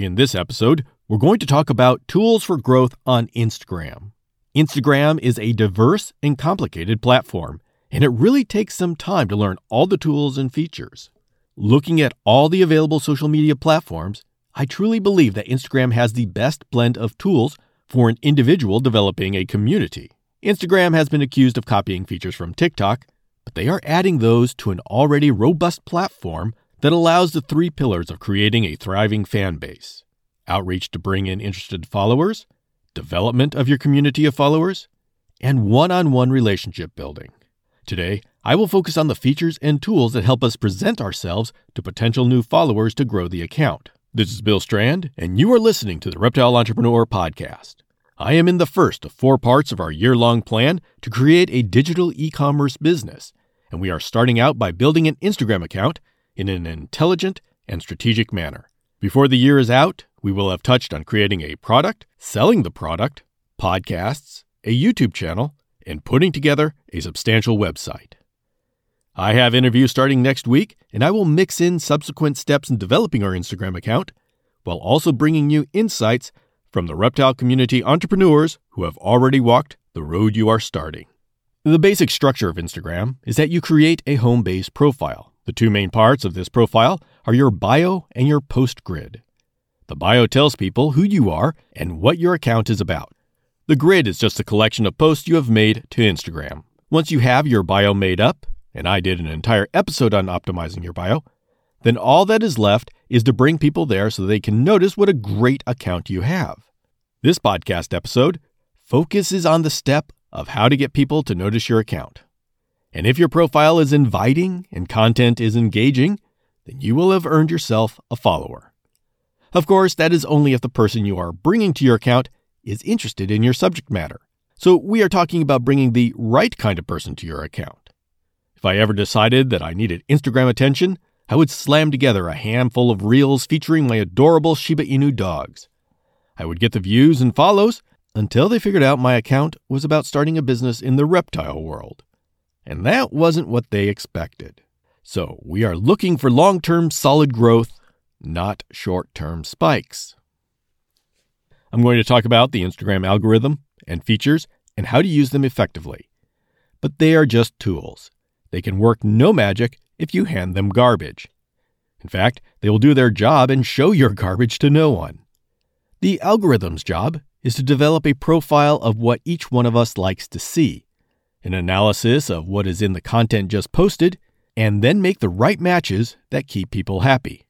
In this episode, we're going to talk about tools for growth on Instagram. Instagram is a diverse and complicated platform, and it really takes some time to learn all the tools and features. Looking at all the available social media platforms, I truly believe that Instagram has the best blend of tools for an individual developing a community. Instagram has been accused of copying features from TikTok, but they are adding those to an already robust platform that allows the three pillars of creating a thriving fan base outreach to bring in interested followers, development of your community of followers, and one on one relationship building. Today, I will focus on the features and tools that help us present ourselves to potential new followers to grow the account. This is Bill Strand, and you are listening to the Reptile Entrepreneur Podcast. I am in the first of four parts of our year long plan to create a digital e commerce business, and we are starting out by building an Instagram account in an intelligent and strategic manner. Before the year is out, we will have touched on creating a product, selling the product, podcasts, a YouTube channel, and putting together a substantial website. I have interviews starting next week, and I will mix in subsequent steps in developing our Instagram account while also bringing you insights from the reptile community entrepreneurs who have already walked the road you are starting. The basic structure of Instagram is that you create a home base profile. The two main parts of this profile are your bio and your post grid. The bio tells people who you are and what your account is about. The grid is just a collection of posts you have made to Instagram. Once you have your bio made up, and I did an entire episode on optimizing your bio, then all that is left is to bring people there so they can notice what a great account you have. This podcast episode focuses on the step of how to get people to notice your account. And if your profile is inviting and content is engaging, then you will have earned yourself a follower. Of course, that is only if the person you are bringing to your account is interested in your subject matter. So we are talking about bringing the right kind of person to your account. If I ever decided that I needed Instagram attention, I would slam together a handful of reels featuring my adorable Shiba Inu dogs. I would get the views and follows until they figured out my account was about starting a business in the reptile world. And that wasn't what they expected. So we are looking for long term solid growth, not short term spikes. I'm going to talk about the Instagram algorithm and features and how to use them effectively. But they are just tools. They can work no magic if you hand them garbage. In fact, they will do their job and show your garbage to no one. The algorithm's job is to develop a profile of what each one of us likes to see, an analysis of what is in the content just posted, and then make the right matches that keep people happy.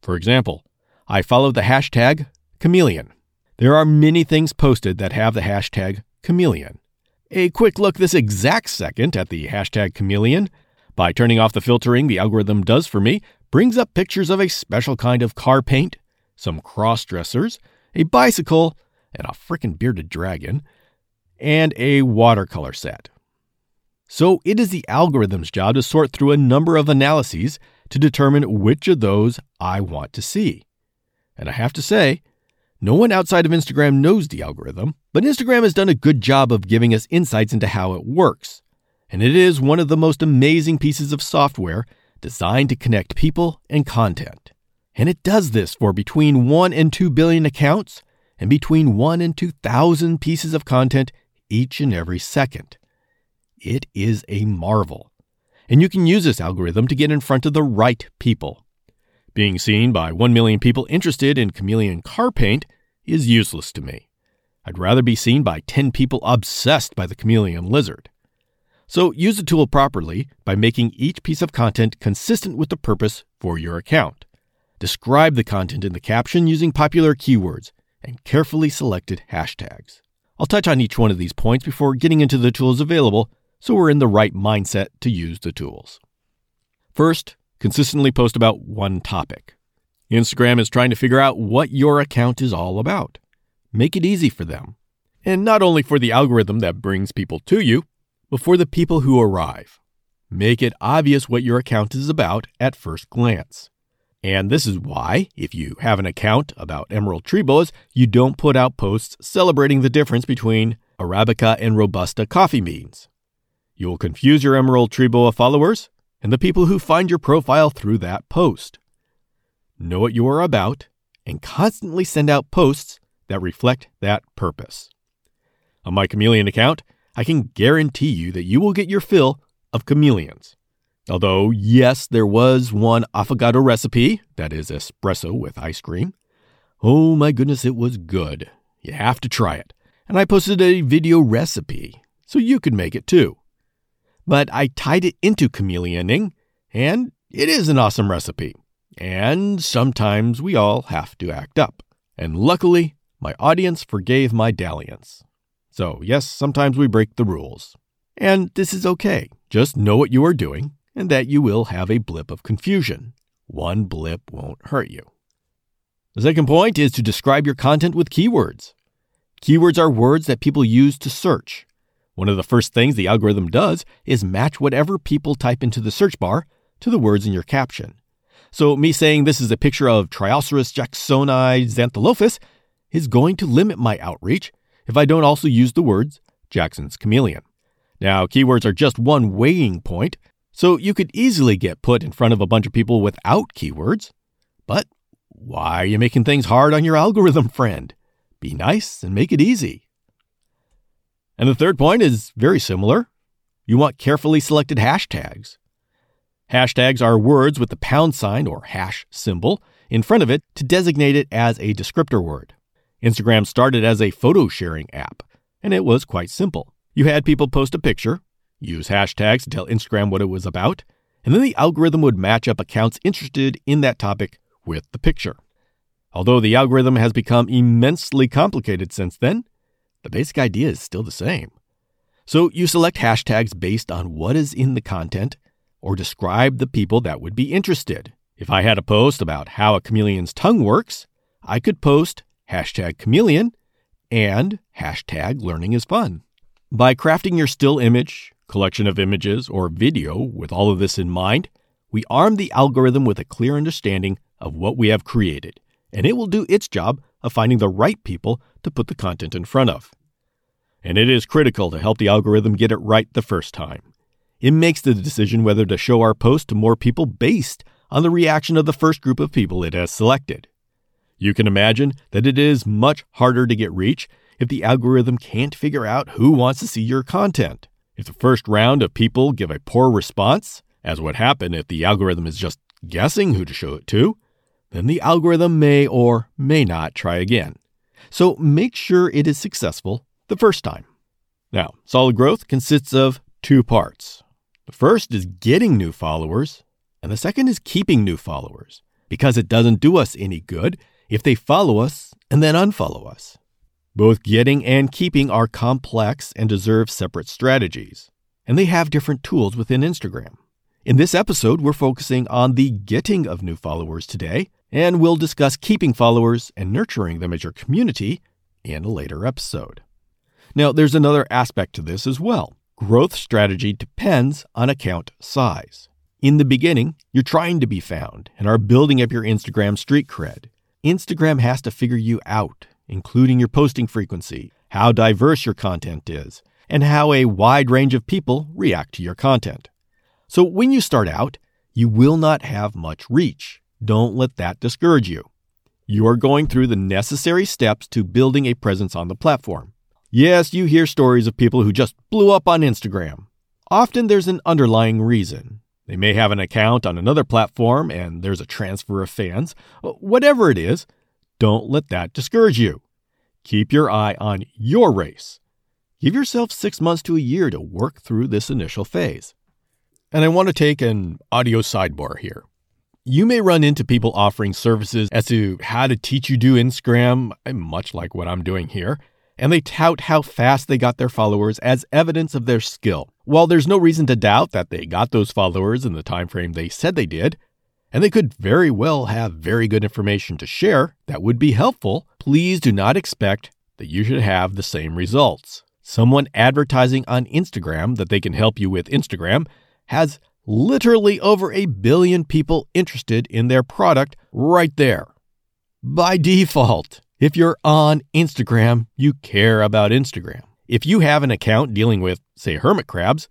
For example, I follow the hashtag chameleon. There are many things posted that have the hashtag chameleon. A quick look this exact second at the hashtag chameleon, by turning off the filtering the algorithm does for me, brings up pictures of a special kind of car paint, some cross dressers, a bicycle, and a frickin' bearded dragon, and a watercolor set. So it is the algorithm's job to sort through a number of analyses to determine which of those I want to see. And I have to say, no one outside of Instagram knows the algorithm, but Instagram has done a good job of giving us insights into how it works. And it is one of the most amazing pieces of software designed to connect people and content. And it does this for between 1 and 2 billion accounts and between 1 and 2,000 pieces of content each and every second. It is a marvel. And you can use this algorithm to get in front of the right people. Being seen by 1 million people interested in chameleon car paint is useless to me. I'd rather be seen by 10 people obsessed by the chameleon lizard. So use the tool properly by making each piece of content consistent with the purpose for your account. Describe the content in the caption using popular keywords and carefully selected hashtags. I'll touch on each one of these points before getting into the tools available so we're in the right mindset to use the tools. First, consistently post about one topic. Instagram is trying to figure out what your account is all about. Make it easy for them. And not only for the algorithm that brings people to you, but for the people who arrive. Make it obvious what your account is about at first glance. And this is why, if you have an account about emerald tree boas, you don't put out posts celebrating the difference between Arabica and Robusta coffee beans. You will confuse your emerald tree boa followers and the people who find your profile through that post. Know what you are about and constantly send out posts that reflect that purpose. On my Chameleon account, I can guarantee you that you will get your fill of chameleons. Although, yes, there was one affogato recipe, that is espresso with ice cream. Oh my goodness, it was good. You have to try it. And I posted a video recipe, so you could make it too. But I tied it into chameleoning, and it is an awesome recipe. And sometimes we all have to act up. And luckily, my audience forgave my dalliance. So, yes, sometimes we break the rules. And this is okay. Just know what you are doing and that you will have a blip of confusion. One blip won't hurt you. The second point is to describe your content with keywords. Keywords are words that people use to search. One of the first things the algorithm does is match whatever people type into the search bar to the words in your caption. So, me saying this is a picture of Trioceros jacksonii xantholophus is going to limit my outreach if I don't also use the words Jackson's chameleon. Now, keywords are just one weighing point, so you could easily get put in front of a bunch of people without keywords. But why are you making things hard on your algorithm friend? Be nice and make it easy. And the third point is very similar. You want carefully selected hashtags. Hashtags are words with the pound sign or hash symbol in front of it to designate it as a descriptor word. Instagram started as a photo sharing app, and it was quite simple. You had people post a picture, use hashtags to tell Instagram what it was about, and then the algorithm would match up accounts interested in that topic with the picture. Although the algorithm has become immensely complicated since then, the basic idea is still the same. So you select hashtags based on what is in the content or describe the people that would be interested. If I had a post about how a chameleon's tongue works, I could post hashtag chameleon and hashtag learning is fun. By crafting your still image, collection of images, or video with all of this in mind, we arm the algorithm with a clear understanding of what we have created, and it will do its job of finding the right people to put the content in front of. And it is critical to help the algorithm get it right the first time. It makes the decision whether to show our post to more people based on the reaction of the first group of people it has selected. You can imagine that it is much harder to get reach if the algorithm can't figure out who wants to see your content. If the first round of people give a poor response, as would happen if the algorithm is just guessing who to show it to, then the algorithm may or may not try again. So make sure it is successful the first time. Now, solid growth consists of two parts. The first is getting new followers, and the second is keeping new followers, because it doesn't do us any good if they follow us and then unfollow us. Both getting and keeping are complex and deserve separate strategies, and they have different tools within Instagram. In this episode, we're focusing on the getting of new followers today, and we'll discuss keeping followers and nurturing them as your community in a later episode. Now, there's another aspect to this as well. Growth strategy depends on account size. In the beginning, you're trying to be found and are building up your Instagram street cred. Instagram has to figure you out, including your posting frequency, how diverse your content is, and how a wide range of people react to your content. So when you start out, you will not have much reach. Don't let that discourage you. You are going through the necessary steps to building a presence on the platform. Yes, you hear stories of people who just blew up on Instagram. Often there's an underlying reason. They may have an account on another platform and there's a transfer of fans. Whatever it is, don't let that discourage you. Keep your eye on your race. Give yourself six months to a year to work through this initial phase. And I want to take an audio sidebar here. You may run into people offering services as to how to teach you do Instagram, eh, much like what I'm doing here, and they tout how fast they got their followers as evidence of their skill. While there's no reason to doubt that they got those followers in the time frame they said they did, and they could very well have very good information to share that would be helpful, please do not expect that you should have the same results. Someone advertising on Instagram that they can help you with Instagram has literally over a billion people interested in their product right there. By default, if you're on Instagram, you care about Instagram. If you have an account dealing with, say, hermit crabs,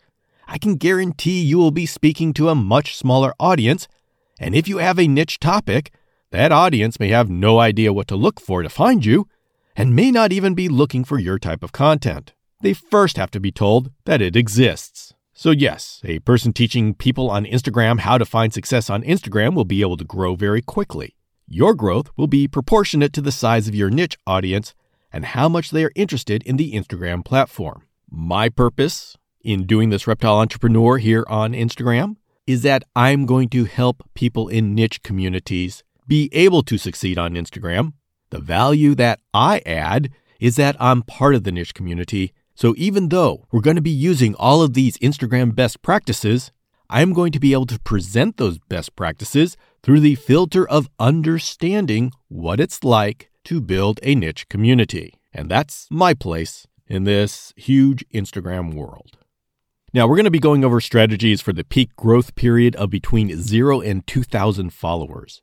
I can guarantee you will be speaking to a much smaller audience. And if you have a niche topic, that audience may have no idea what to look for to find you and may not even be looking for your type of content. They first have to be told that it exists. So, yes, a person teaching people on Instagram how to find success on Instagram will be able to grow very quickly. Your growth will be proportionate to the size of your niche audience and how much they are interested in the Instagram platform. My purpose in doing this reptile entrepreneur here on Instagram is that I'm going to help people in niche communities be able to succeed on Instagram. The value that I add is that I'm part of the niche community so even though we're going to be using all of these Instagram best practices, I'm going to be able to present those best practices through the filter of understanding what it's like to build a niche community. And that's my place in this huge Instagram world. Now, we're going to be going over strategies for the peak growth period of between 0 and 2,000 followers.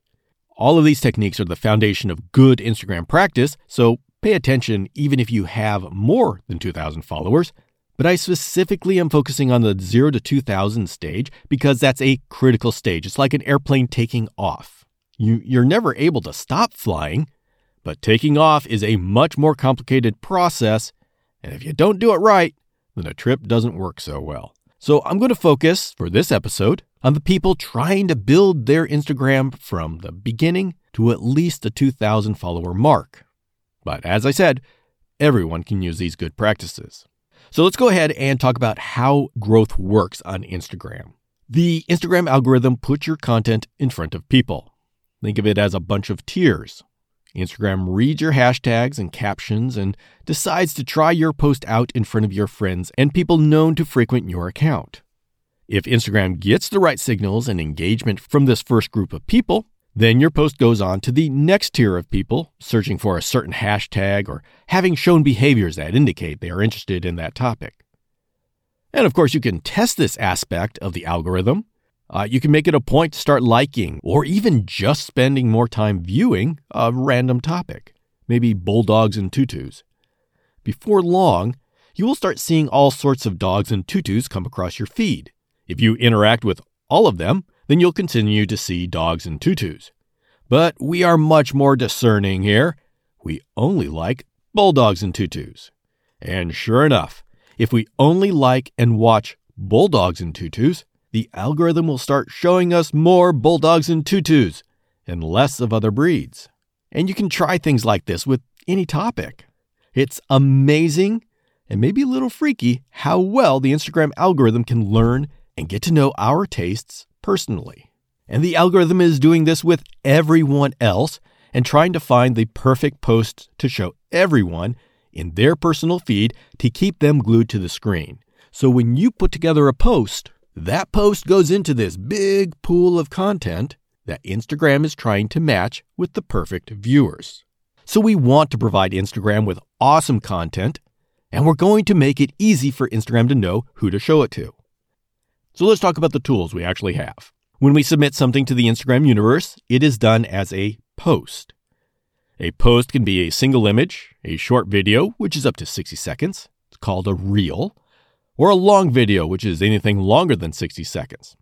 All of these techniques are the foundation of good Instagram practice, so Pay attention even if you have more than 2,000 followers, but I specifically am focusing on the 0 to 2,000 stage because that's a critical stage. It's like an airplane taking off. You, you're never able to stop flying, but taking off is a much more complicated process, and if you don't do it right, then a trip doesn't work so well. So I'm going to focus for this episode on the people trying to build their Instagram from the beginning to at least the 2,000 follower mark. But as I said, everyone can use these good practices. So let's go ahead and talk about how growth works on Instagram. The Instagram algorithm puts your content in front of people. Think of it as a bunch of tiers. Instagram reads your hashtags and captions and decides to try your post out in front of your friends and people known to frequent your account. If Instagram gets the right signals and engagement from this first group of people, then your post goes on to the next tier of people searching for a certain hashtag or having shown behaviors that indicate they are interested in that topic. And of course, you can test this aspect of the algorithm. Uh, you can make it a point to start liking or even just spending more time viewing a random topic, maybe bulldogs and tutus. Before long, you will start seeing all sorts of dogs and tutus come across your feed. If you interact with all of them, then you'll continue to see dogs and tutus. But we are much more discerning here. We only like bulldogs and tutus. And sure enough, if we only like and watch bulldogs and tutus, the algorithm will start showing us more bulldogs and tutus and less of other breeds. And you can try things like this with any topic. It's amazing and maybe a little freaky how well the Instagram algorithm can learn and get to know our tastes personally. And the algorithm is doing this with everyone else and trying to find the perfect post to show everyone in their personal feed to keep them glued to the screen. So when you put together a post, that post goes into this big pool of content that Instagram is trying to match with the perfect viewers. So we want to provide Instagram with awesome content, and we're going to make it easy for Instagram to know who to show it to. So let's talk about the tools we actually have. When we submit something to the Instagram universe, it is done as a post. A post can be a single image, a short video, which is up to 60 seconds, it's called a reel, or a long video, which is anything longer than 60 seconds.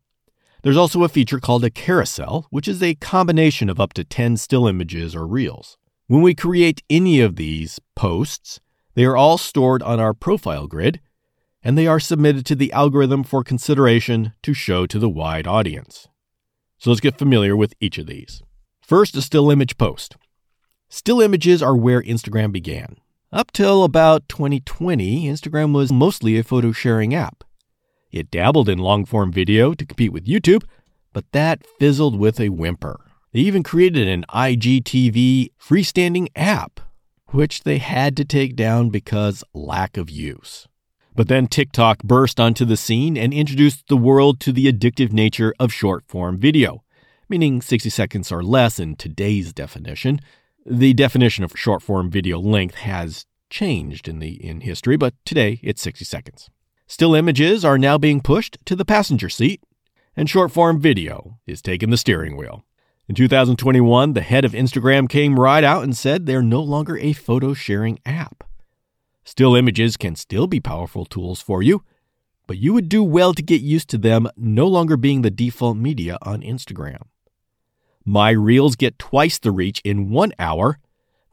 There's also a feature called a carousel, which is a combination of up to 10 still images or reels. When we create any of these posts, they are all stored on our profile grid and they are submitted to the algorithm for consideration to show to the wide audience. So let's get familiar with each of these. First, a still image post. Still images are where Instagram began. Up till about 2020, Instagram was mostly a photo sharing app. It dabbled in long form video to compete with YouTube, but that fizzled with a whimper. They even created an IGTV freestanding app, which they had to take down because lack of use. But then TikTok burst onto the scene and introduced the world to the addictive nature of short form video, meaning 60 seconds or less in today's definition. The definition of short form video length has changed in the in history, but today it's 60 seconds. Still images are now being pushed to the passenger seat, and short form video is taking the steering wheel. In 2021, the head of Instagram came right out and said they're no longer a photo sharing app. Still images can still be powerful tools for you, but you would do well to get used to them no longer being the default media on Instagram. My reels get twice the reach in one hour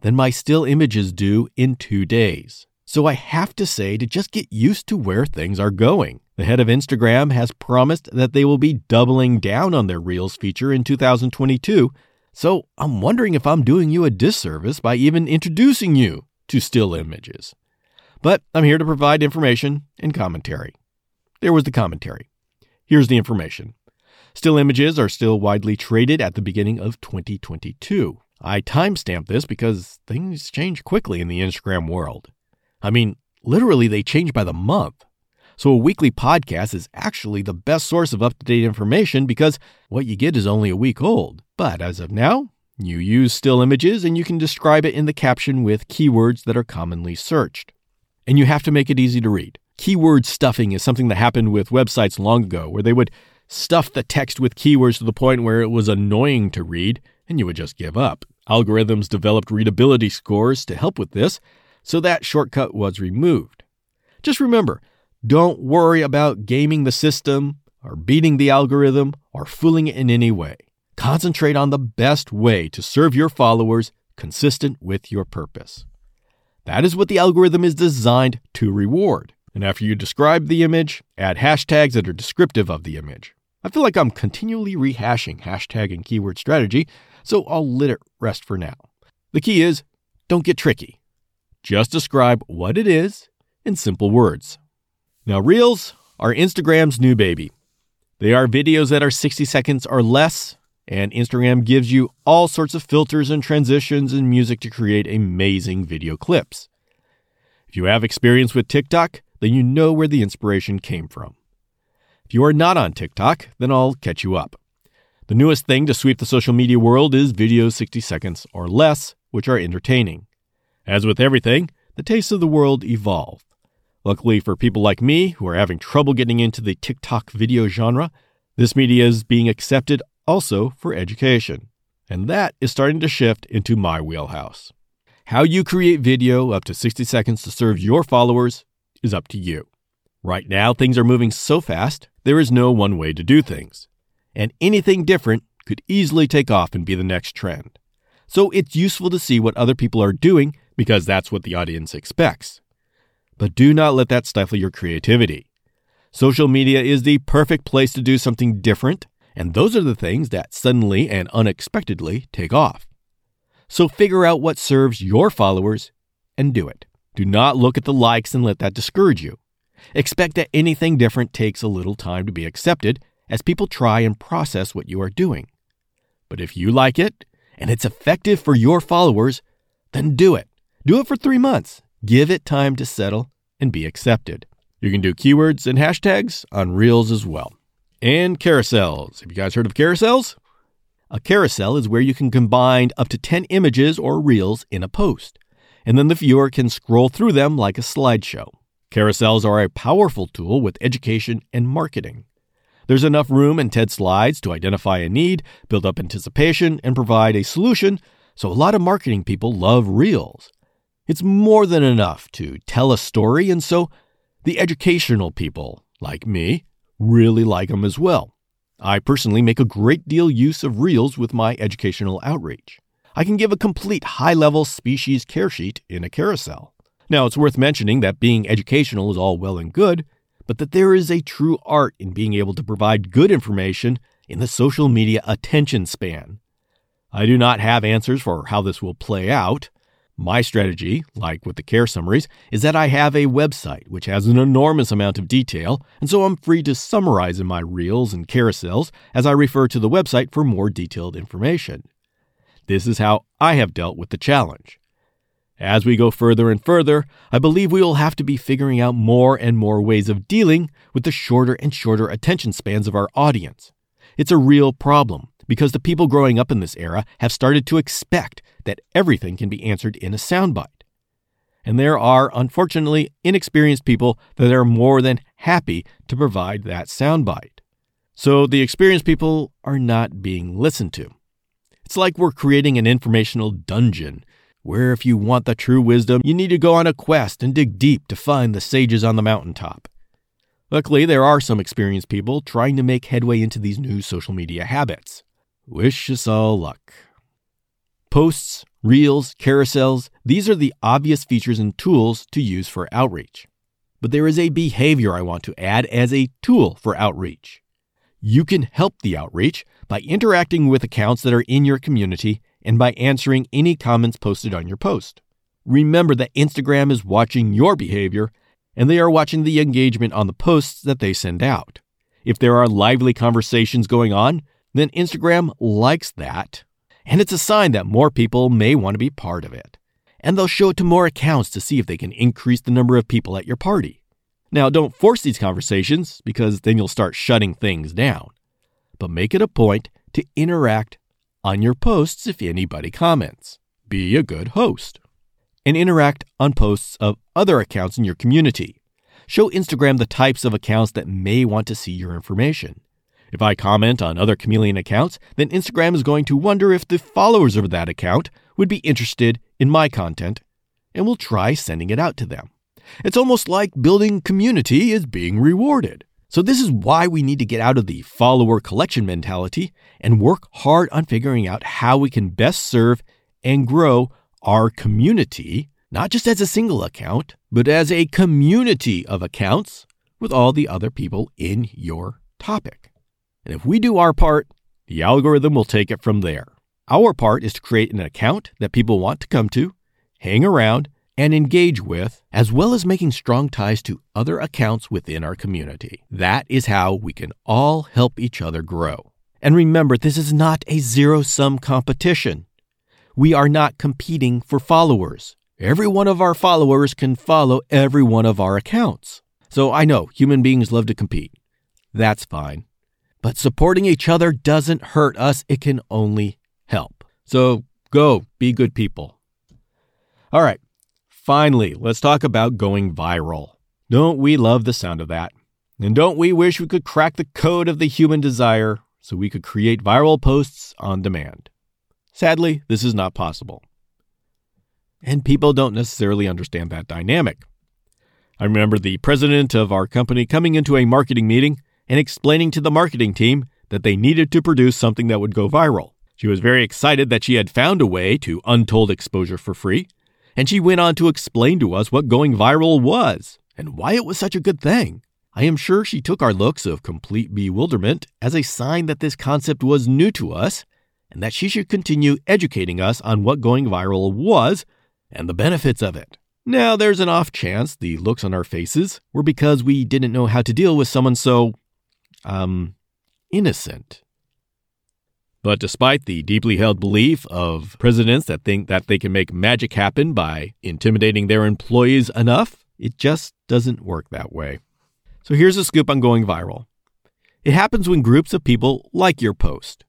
than my still images do in two days. So I have to say to just get used to where things are going. The head of Instagram has promised that they will be doubling down on their Reels feature in 2022. So I'm wondering if I'm doing you a disservice by even introducing you to still images. But I'm here to provide information and commentary. There was the commentary. Here's the information. Still images are still widely traded at the beginning of 2022. I timestamp this because things change quickly in the Instagram world. I mean, literally, they change by the month. So, a weekly podcast is actually the best source of up to date information because what you get is only a week old. But as of now, you use still images and you can describe it in the caption with keywords that are commonly searched. And you have to make it easy to read. Keyword stuffing is something that happened with websites long ago where they would stuff the text with keywords to the point where it was annoying to read and you would just give up. Algorithms developed readability scores to help with this, so that shortcut was removed. Just remember, don't worry about gaming the system or beating the algorithm or fooling it in any way. Concentrate on the best way to serve your followers consistent with your purpose. That is what the algorithm is designed to reward. And after you describe the image, add hashtags that are descriptive of the image. I feel like I'm continually rehashing hashtag and keyword strategy, so I'll let it rest for now. The key is don't get tricky. Just describe what it is in simple words. Now, Reels are Instagram's new baby. They are videos that are 60 seconds or less, and Instagram gives you all sorts of filters and transitions and music to create amazing video clips. If you have experience with TikTok, then you know where the inspiration came from. If you are not on TikTok, then I'll catch you up. The newest thing to sweep the social media world is videos 60 seconds or less, which are entertaining. As with everything, the tastes of the world evolve. Luckily for people like me who are having trouble getting into the TikTok video genre, this media is being accepted also for education. And that is starting to shift into my wheelhouse. How you create video up to 60 seconds to serve your followers is up to you. Right now, things are moving so fast, there is no one way to do things. And anything different could easily take off and be the next trend. So it's useful to see what other people are doing because that's what the audience expects. But do not let that stifle your creativity. Social media is the perfect place to do something different, and those are the things that suddenly and unexpectedly take off. So figure out what serves your followers and do it. Do not look at the likes and let that discourage you. Expect that anything different takes a little time to be accepted as people try and process what you are doing. But if you like it and it's effective for your followers, then do it. Do it for three months. Give it time to settle and be accepted. You can do keywords and hashtags on Reels as well. And carousels. Have you guys heard of carousels? A carousel is where you can combine up to 10 images or reels in a post, and then the viewer can scroll through them like a slideshow. Carousels are a powerful tool with education and marketing. There's enough room in TED slides to identify a need, build up anticipation, and provide a solution, so a lot of marketing people love Reels. It's more than enough to tell a story, and so the educational people, like me, really like them as well. I personally make a great deal use of Reels with my educational outreach. I can give a complete high level species care sheet in a carousel. Now, it's worth mentioning that being educational is all well and good, but that there is a true art in being able to provide good information in the social media attention span. I do not have answers for how this will play out. My strategy, like with the care summaries, is that I have a website which has an enormous amount of detail, and so I'm free to summarize in my reels and carousels as I refer to the website for more detailed information. This is how I have dealt with the challenge. As we go further and further, I believe we will have to be figuring out more and more ways of dealing with the shorter and shorter attention spans of our audience. It's a real problem because the people growing up in this era have started to expect that everything can be answered in a soundbite. And there are, unfortunately, inexperienced people that are more than happy to provide that soundbite. So the experienced people are not being listened to. It's like we're creating an informational dungeon where if you want the true wisdom, you need to go on a quest and dig deep to find the sages on the mountaintop. Luckily, there are some experienced people trying to make headway into these new social media habits. Wish us all luck. Posts, reels, carousels, these are the obvious features and tools to use for outreach. But there is a behavior I want to add as a tool for outreach. You can help the outreach by interacting with accounts that are in your community and by answering any comments posted on your post. Remember that Instagram is watching your behavior and they are watching the engagement on the posts that they send out. If there are lively conversations going on, then Instagram likes that, and it's a sign that more people may want to be part of it. And they'll show it to more accounts to see if they can increase the number of people at your party. Now, don't force these conversations because then you'll start shutting things down. But make it a point to interact on your posts if anybody comments. Be a good host. And interact on posts of other accounts in your community. Show Instagram the types of accounts that may want to see your information. If I comment on other chameleon accounts, then Instagram is going to wonder if the followers of that account would be interested in my content and will try sending it out to them. It's almost like building community is being rewarded. So, this is why we need to get out of the follower collection mentality and work hard on figuring out how we can best serve and grow our community, not just as a single account, but as a community of accounts with all the other people in your topic. And if we do our part, the algorithm will take it from there. Our part is to create an account that people want to come to, hang around, and engage with, as well as making strong ties to other accounts within our community. That is how we can all help each other grow. And remember, this is not a zero sum competition. We are not competing for followers. Every one of our followers can follow every one of our accounts. So I know human beings love to compete. That's fine. But supporting each other doesn't hurt us, it can only help. So go, be good people. All right, Finally, let's talk about going viral. Don't we love the sound of that? And don't we wish we could crack the code of the human desire so we could create viral posts on demand? Sadly, this is not possible. And people don't necessarily understand that dynamic. I remember the president of our company coming into a marketing meeting and explaining to the marketing team that they needed to produce something that would go viral. She was very excited that she had found a way to untold exposure for free and she went on to explain to us what going viral was and why it was such a good thing. I am sure she took our looks of complete bewilderment as a sign that this concept was new to us and that she should continue educating us on what going viral was and the benefits of it. Now, there's an off chance the looks on our faces were because we didn't know how to deal with someone so, um, innocent. But despite the deeply held belief of presidents that think that they can make magic happen by intimidating their employees enough, it just doesn't work that way. So here's a scoop on going viral. It happens when groups of people like your post.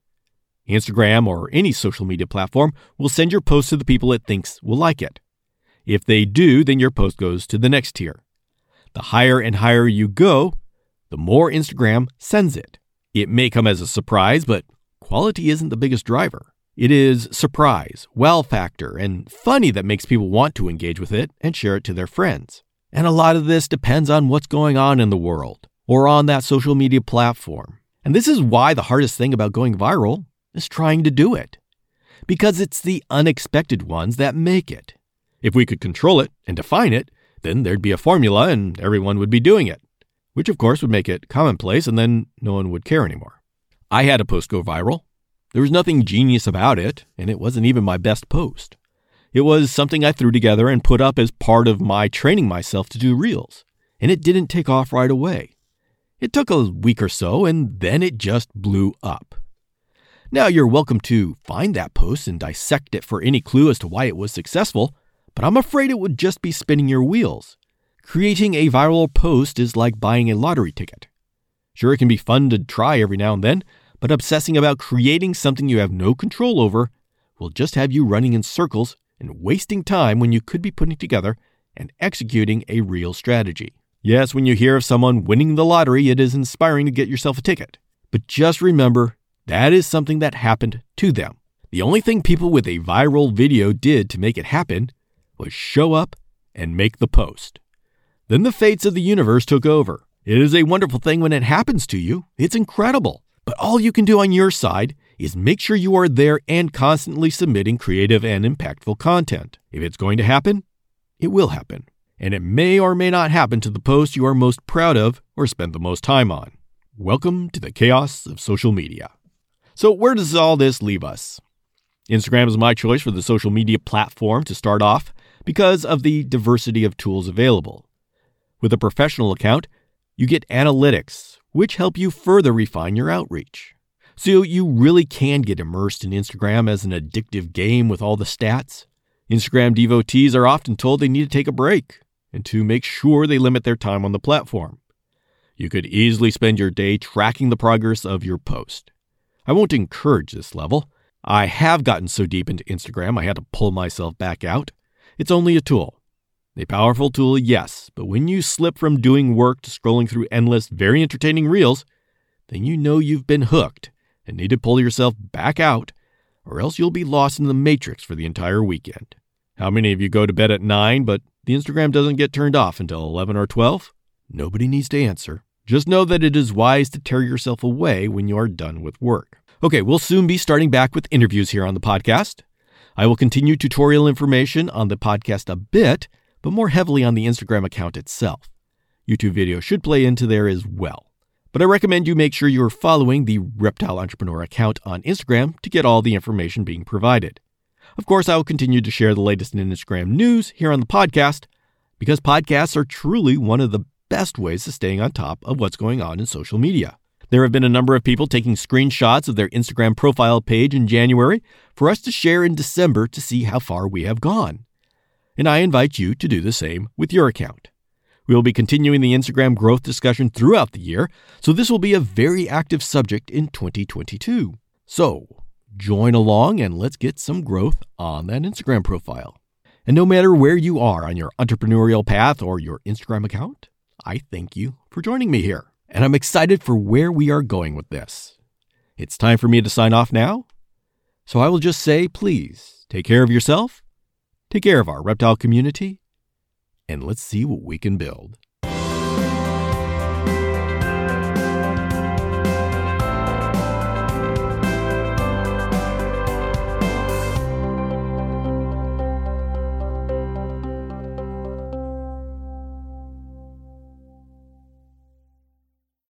Instagram or any social media platform will send your post to the people it thinks will like it. If they do, then your post goes to the next tier. The higher and higher you go, the more Instagram sends it. It may come as a surprise, but quality isn't the biggest driver. It is surprise, wow factor, and funny that makes people want to engage with it and share it to their friends. And a lot of this depends on what's going on in the world or on that social media platform. And this is why the hardest thing about going viral is trying to do it. Because it's the unexpected ones that make it. If we could control it and define it, then there'd be a formula and everyone would be doing it, which of course would make it commonplace and then no one would care anymore. I had a post go viral. There was nothing genius about it, and it wasn't even my best post. It was something I threw together and put up as part of my training myself to do reels, and it didn't take off right away. It took a week or so, and then it just blew up. Now, you're welcome to find that post and dissect it for any clue as to why it was successful, but I'm afraid it would just be spinning your wheels. Creating a viral post is like buying a lottery ticket. Sure, it can be fun to try every now and then, but obsessing about creating something you have no control over will just have you running in circles and wasting time when you could be putting together and executing a real strategy. Yes, when you hear of someone winning the lottery, it is inspiring to get yourself a ticket. But just remember, that is something that happened to them. The only thing people with a viral video did to make it happen was show up and make the post. Then the fates of the universe took over. It is a wonderful thing when it happens to you. It's incredible. But all you can do on your side is make sure you are there and constantly submitting creative and impactful content. If it's going to happen, it will happen. And it may or may not happen to the post you are most proud of or spend the most time on. Welcome to the chaos of social media. So, where does all this leave us? Instagram is my choice for the social media platform to start off because of the diversity of tools available. With a professional account, you get analytics, which help you further refine your outreach. So you really can get immersed in Instagram as an addictive game with all the stats. Instagram devotees are often told they need to take a break and to make sure they limit their time on the platform. You could easily spend your day tracking the progress of your post. I won't encourage this level. I have gotten so deep into Instagram I had to pull myself back out. It's only a tool. A powerful tool, yes, but when you slip from doing work to scrolling through endless, very entertaining reels, then you know you've been hooked and need to pull yourself back out, or else you'll be lost in the matrix for the entire weekend. How many of you go to bed at 9, but the Instagram doesn't get turned off until 11 or 12? Nobody needs to answer. Just know that it is wise to tear yourself away when you are done with work. Okay, we'll soon be starting back with interviews here on the podcast. I will continue tutorial information on the podcast a bit, but more heavily on the Instagram account itself. YouTube video should play into there as well. But I recommend you make sure you're following the Reptile Entrepreneur account on Instagram to get all the information being provided. Of course, I will continue to share the latest in Instagram news here on the podcast because podcasts are truly one of the best ways of staying on top of what's going on in social media. There have been a number of people taking screenshots of their Instagram profile page in January for us to share in December to see how far we have gone. And I invite you to do the same with your account. We will be continuing the Instagram growth discussion throughout the year, so this will be a very active subject in 2022. So, join along and let's get some growth on that Instagram profile. And no matter where you are on your entrepreneurial path or your Instagram account, I thank you for joining me here. And I'm excited for where we are going with this. It's time for me to sign off now. So I will just say, please take care of yourself, take care of our reptile community, and let's see what we can build.